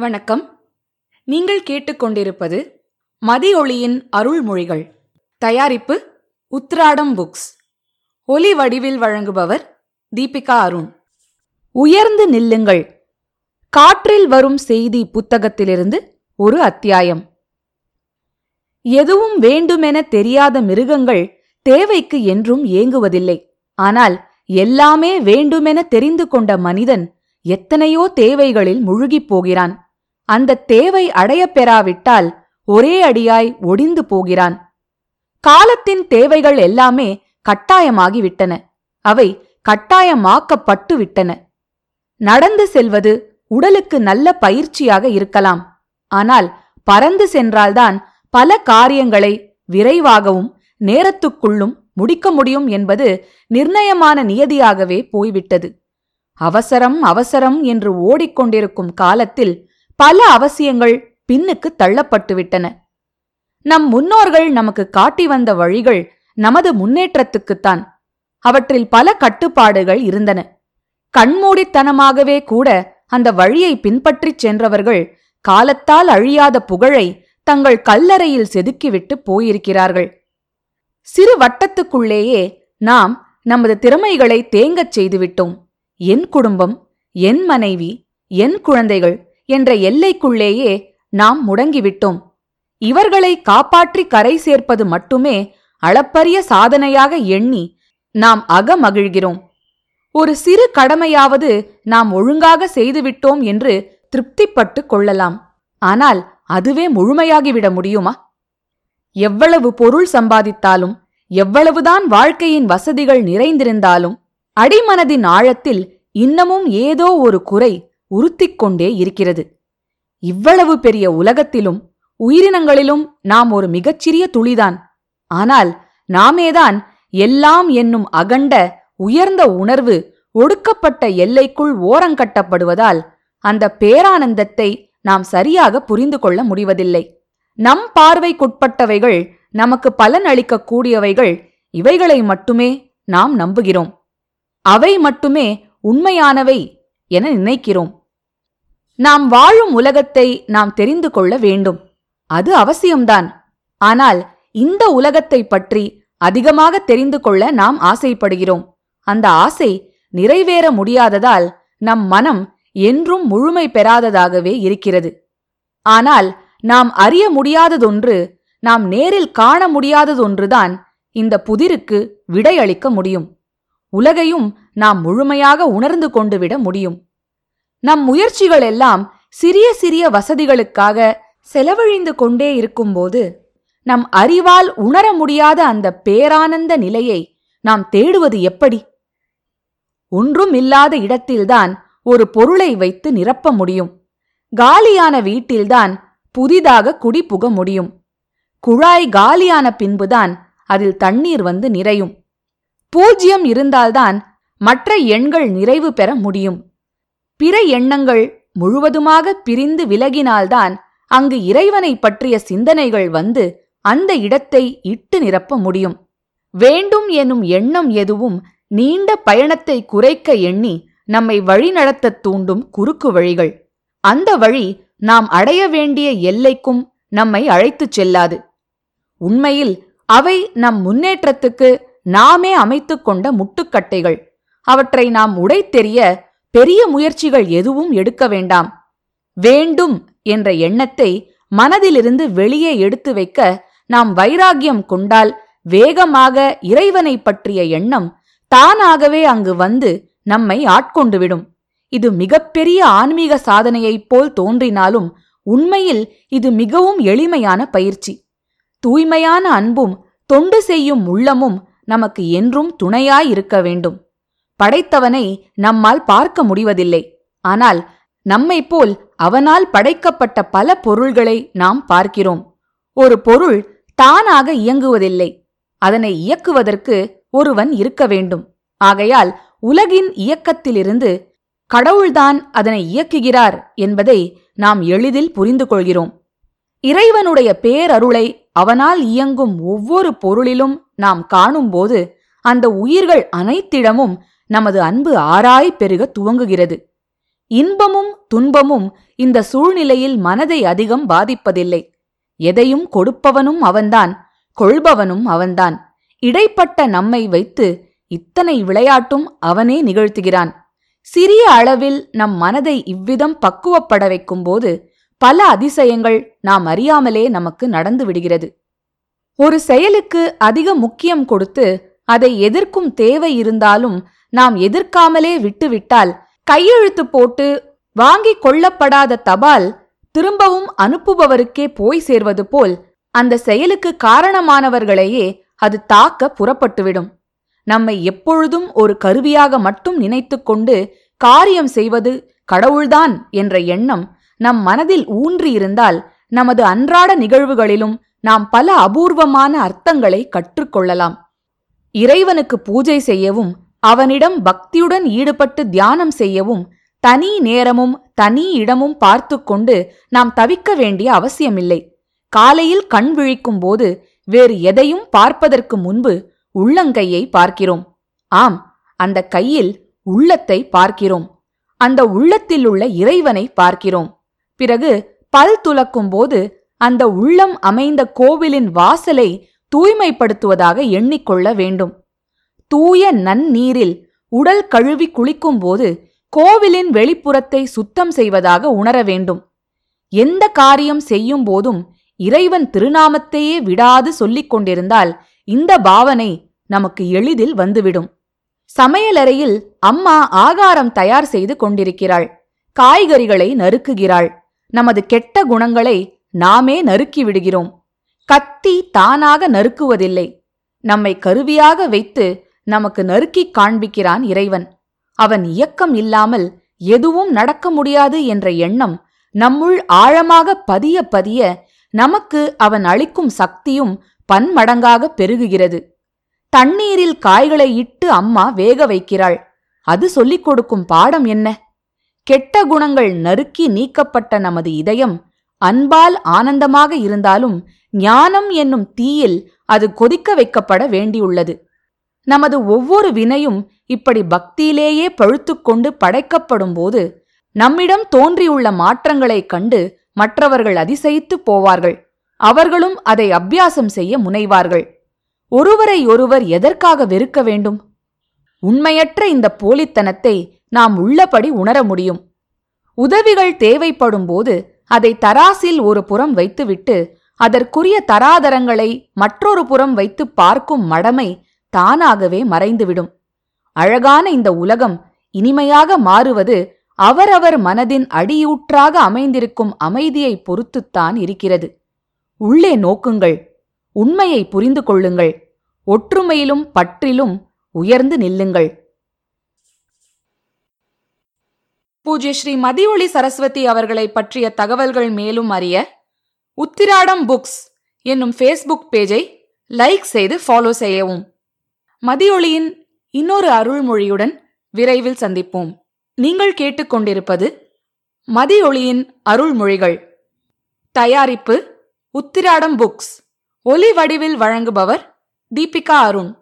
வணக்கம். நீங்கள் கேட்டுக்கொண்டிருப்பது மதியொளியின் அருள்மொழிகள். தயாரிப்பு உத்ராடம் புக்ஸ். ஒலி வடிவில் வழங்குபவர் தீபிகா அருண். உயர்ந்து நில்லுங்கள். காற்றில் வரும் செய்தி புத்தகத்திலிருந்து ஒரு அத்தியாயம். எதுவும் வேண்டுமென தெரியாத மிருகங்கள் தேவைக்கு என்றும் ஏங்குவதில்லை. ஆனால் எல்லாமே வேண்டுமென தெரிந்து கொண்ட மனிதன் எத்தனையோ தேவைகளில் முழுகிப் போகிறான். அந்த தேவை அடையப் பெறாவிட்டால் ஒரே அடியாய் ஒடிந்து போகிறான். காலத்தின் தேவைகள் எல்லாமே கட்டாயமாகிவிட்டன. அவை கட்டாயமாக்கப்பட்டு விட்டன நடந்து செல்வது உடலுக்கு நல்ல பயிற்சியாக இருக்கலாம். ஆனால் பறந்து சென்றால்தான் பல காரியங்களை விரைவாகவும் நேரத்துக்குள்ளும் முடிக்க முடியும் என்பது நிர்ணயமான நியதியாகவே போய்விட்டது. அவசரம் அவசரம் என்று ஓடிக்கொண்டிருக்கும் காலத்தில் பல அவசியங்கள் பின்னுக்கு தள்ளப்பட்டுவிட்டன. நம் முன்னோர்கள் நமக்கு காட்டி வந்த வழிகள் நமது முன்னேற்றத்துக்குத்தான். அவற்றில் பல கட்டுப்பாடுகள் இருந்தன. கண்மூடித்தனமாகவே கூட அந்த வழியை பின்பற்றிச் சென்றவர்கள் காலத்தால் அழியாத புகழை தங்கள் கல்லறையில் செதுக்கிவிட்டு போயிருக்கிறார்கள். சிறு வட்டத்துக்குள்ளேயே நாம் நமது திறமைகளை தேங்கச் செய்துவிட்டோம். என் குடும்பம் என் மனைவி என் குழந்தைகள் என்ற எல்லைக்குள்ளேயே நாம் முடங்கிவிட்டோம். இவர்களை காப்பாற்றி கரை சேர்ப்பது மட்டுமே அளப்பரிய சாதனையாக எண்ணி நாம் அகமகிழ்கிறோம். ஒரு சிறு கடமையாவது நாம் ஒழுங்காக செய்துவிட்டோம் என்று திருப்திப்பட்டு கொள்ளலாம். ஆனால் அதுவே முழுமையாகிவிட முடியுமா? எவ்வளவு பொருள் சம்பாதித்தாலும் எவ்வளவுதான் வாழ்க்கையின் வசதிகள் நிறைந்திருந்தாலும் அடிமனதின் ஆழத்தில் இன்னமும் ஏதோ ஒரு குறை உறுத்திக் கொண்டே இருக்கிறது. இவ்வளவு பெரிய உலகத்திலும் உயிரினங்களிலும் நாம் ஒரு மிகச்சிறிய துளிதான். ஆனால் நாமேதான் எல்லாம் என்னும் அகண்ட உயர்ந்த உணர்வு ஒடுக்கப்பட்ட எல்லைக்குள் ஓரங்கட்டப்படுவதால் அந்த பேரானந்தத்தை நாம் சரியாக புரிந்து கொள்ள முடிவதில்லை. நம் பார்வைக்குட்பட்டவைகள் நமக்கு பலன் அளிக்கக்கூடியவைகள் இவைகளை மட்டுமே நாம் நம்புகிறோம். அவை மட்டுமே உண்மையானவை என நினைக்கிறோம். நாம் வாழும் உலகத்தை நாம் தெரிந்து கொள்ள வேண்டும். அது அவசியம்தான். ஆனால் இந்த உலகத்தை பற்றி அதிகமாக தெரிந்து கொள்ள நாம் ஆசைப்படுகிறோம். அந்த ஆசை நிறைவேற முடியாததால் நம் மனம் என்றும் முழுமை பெறாததாகவே இருக்கிறது. ஆனால் நாம் அறிய முடியாததொன்று நாம் நேரில் காண முடியாததொன்றுதான் இந்த புதிருக்கு விடையளிக்க முடியும். உலகையும் நாம் முழுமையாக உணர்ந்து கொண்டுவிட முடியும். நம் முயற்சிகள் எல்லாம் சிறிய சிறிய வசதிகளுக்காக செலவழிந்து கொண்டே இருக்கும்போது நம் அறிவால் உணர முடியாத அந்த பேரானந்த நிலையை நாம் தேடுவது எப்படி? ஒன்றும் இல்லாத இடத்தில்தான் ஒரு பொருளை வைத்து நிரப்ப முடியும். காலியான வீட்டில்தான் புதிதாக குடி புக முடியும். குழாய் காலியான பின்புதான் அதில் தண்ணீர் வந்து நிறையும். பூஜ்யம் இருந்தால்தான் மற்ற எண்கள் நிறைவு பெற முடியும். பிற எண்ணங்கள் முழுவதுமாக பிரிந்து விலகினால்தான் அங்கு இறைவனை பற்றிய சிந்தனைகள் வந்து அந்த இடத்தை இட்டு நிரப்ப முடியும். வேண்டும் எனும் எண்ணம் எதுவும் நீண்ட பயணத்தை குறைக்க எண்ணி நம்மை வழிநடத்தத் தூண்டும் குறுக்கு வழிகள். அந்த வழி நாம் அடைய வேண்டிய எல்லைக்கும் நம்மை அழைத்துச் செல்லாது. உண்மையில் அவை நம் முன்னேற்றத்துக்கு நாமே அமைத்துக்கொண்ட முட்டுக்கட்டைகள். அவற்றை நாம் உடைத்தெறிய பெரிய முயற்சிகள் எதுவும் எடுக்க வேண்டாம். வேண்டும் என்ற எண்ணத்தை மனதிலிருந்து வெளியே எடுத்து வைக்க நாம் வைராகியம் கொண்டால் வேகமாக இறைவனை பற்றிய எண்ணம் தானாகவே அங்கு வந்து நம்மை ஆட்கொண்டுவிடும். இது மிகப்பெரிய ஆன்மீக சாதனையைப் போல் தோன்றினாலும் உண்மையில் இது மிகவும் எளிமையான பயிற்சி. தூய்மையான அன்பும் தொண்டு செய்யும் உள்ளமும் நமக்கு என்றும் துணையாயிருக்க வேண்டும். படைத்தவனை நம்மால் பார்க்க முடிவதில்லை. ஆனால் நம்மை போல் அவனால் படைக்கப்பட்ட பல பொருள்களை நாம் பார்க்கிறோம். ஒரு பொருள் தானாக இயங்குவதில்லை. அதனை இயக்குவதற்கு ஒருவன் இருக்க வேண்டும். ஆகையால் உலகின் இயக்கத்திலிருந்து கடவுள்தான் அதனை இயக்குகிறார் என்பதை நாம் எளிதில் புரிந்து கொள்கிறோம். இறைவனுடைய பேரருளை அவனால் இயங்கும் ஒவ்வொரு பொருளிலும் நாம் காணும்போது அந்த உயிர்கள் அனைத்திடமும் நமது அன்பு ஆராய் பெருக துவங்குகிறது. இன்பமும் துன்பமும் இந்த சூழ்நிலையில் மனதை அதிகம் பாதிப்பதில்லை. எதையும் கொடுப்பவனும் அவன்தான் கொள்பவனும் அவன்தான். இடைப்பட்ட நம்மை வைத்து இத்தனை விளையாட்டும் அவனே நிகழ்த்துகிறான். சிறிய அளவில் நம் மனதை இவ்விதம் பக்குவப்பட வைக்கும்போது பல அதிசயங்கள் நாம் அறியாமலே நமக்கு நடந்து விடுகிறது. ஒரு செயலுக்கு அதிக முக்கியம் கொடுத்து அதை எதிர்க்கும் தேவை இருந்தாலும் நாம் எதிர்க்காமலே விட்டுவிட்டால் கையெழுத்து போட்டு வாங்கிக் கொள்ளப்படாத தபால் திரும்பவும் அனுப்புபவருக்கே போய் சேர்வது போல் அந்த செயலுக்கு காரணமானவர்களையே அது தாக்க புறப்பட்டுவிடும். நம்மை எப்பொழுதும் ஒரு கருவியாக மட்டும் நினைத்துக்கொண்டு காரியம் செய்வது கடவுள்தான் என்ற எண்ணம் நம் மனதில் ஊன்றியிருந்தால் நமது அன்றாட நிகழ்வுகளிலும் நாம் பல அபூர்வமான அர்த்தங்களை கற்றுக்கொள்ளலாம் இறைவனுக்கு பூஜை செய்யவும் அவனிடம் பக்தியுடன் ஈடுபட்டு தியானம் செய்யவும் தனி நேரமும் தனி இடமும் பார்த்து கொண்டு நாம் தவிக்க வேண்டிய அவசியமில்லை. காலையில் கண் விழிக்கும் போது வேறு எதையும் பார்ப்பதற்கு முன்பு உள்ளங்கையை பார்க்கிறோம். ஆம் அந்த கையில் உள்ளத்தை பார்க்கிறோம். அந்த உள்ளத்தில் உள்ள இறைவனை பார்க்கிறோம். பிறகு பல் துலக்கும் போது அந்த உள்ளம் அமைந்த கோவிலின் வாசலை தூய்மைப்படுத்துவதாக எண்ணிக்கொள்ள வேண்டும். தூய நன்னீரில் உடல் கழுவி குளிக்கும்போது கோவிலின் வெளிப்புறத்தை சுத்தம் செய்வதாக உணர வேண்டும். எந்த காரியம் செய்யும் போதும் இறைவன் திருநாமத்தையே விடாது சொல்லிக் கொண்டிருந்தால் இந்த பாவனை நமக்கு எளிதில் வந்துவிடும். சமையலறையில் அம்மா ஆகாரம் தயார் செய்து கொண்டிருக்கிறாள். காய்கறிகளை நறுக்குகிறாள். நமது கெட்ட குணங்களை நாமே நறுக்கி விடுகிறோம். கத்தி தானாக நறுக்குவதில்லை. நம்மை கருவியாக வைத்து நமக்கு நறுக்கிக் காண்பிக்கிறான் இறைவன். அவன் இயக்கம் இல்லாமல் எதுவும் நடக்க முடியாது என்ற எண்ணம் நம்முள் ஆழமாக பதிய பதிய நமக்கு அவன் அளிக்கும் சக்தியும் பன்மடங்காக பெருகுகிறது. தண்ணீரில் காய்களை இட்டு அம்மா வேக வைக்கிறாள். அது சொல்லிக் கொடுக்கும் பாடம் என்ன? கெட்ட குணங்கள் நறுக்கி நீக்கப்பட்ட நமது இதயம் அன்பால் ஆனந்தமாக இருந்தாலும் ஞானம் என்னும் தீயில் அது கொதிக்க வைக்கப்பட வேண்டியுள்ளது. நமது ஒவ்வொரு வினையும் இப்படி பக்தியிலேயே பழுத்துக்கொண்டு படைக்கப்படும்போது நம்மிடம் தோன்றியுள்ள மாற்றங்களைக் கண்டு மற்றவர்கள் அதிசயித்து போவார்கள். அவர்களும் அதை அபியாசம் செய்ய முனைவார்கள். ஒருவரை ஒருவர் எதற்காக வெறுக்க வேண்டும்? உண்மையற்ற இந்த போலித்தனத்தை நாம் உள்ளபடி உணர முடியும். உதவிகள் தேவைப்படும்போது அதை தராசில் ஒரு புறம் வைத்துவிட்டு அதற்குரிய தராதரங்களை மற்றொரு புறம் வைத்து பார்க்கும் மடமை தானாகவே மறைந்துவிடும். அழகான இந்த உலகம் இனிமையாக மாறுவது அவரவர் மனதின் அடியூற்றாக அமைந்திருக்கும் அமைதியை பொறுத்துத்தான் இருக்கிறது. உள்ளே நோக்குங்கள் உண்மையை புரிந்து கொள்ளுங்கள் ஒற்றுமையிலும் பற்றிலும் உயர்ந்து நில்லுங்கள். பூஜ்ய ஸ்ரீ மதியொளி சரஸ்வதி அவர்களை பற்றிய தகவல்கள் மேலும் அறிய உத்திராடம் புக்ஸ் என்னும் ஃபேஸ்புக் பேஜை லைக் செய்து ஃபாலோ செய்யவும். மதியொளியின் இன்னொரு அருள்மொழியுடன் விரைவில் சந்திப்போம். நீங்கள் கேட்டுக்கொண்டிருப்பது மதியொளியின் அருள்மொழிகள். தயாரிப்பு உத்திராடம் புக்ஸ். ஒலி வடிவில் வழங்குபவர் தீபிகா அருண்.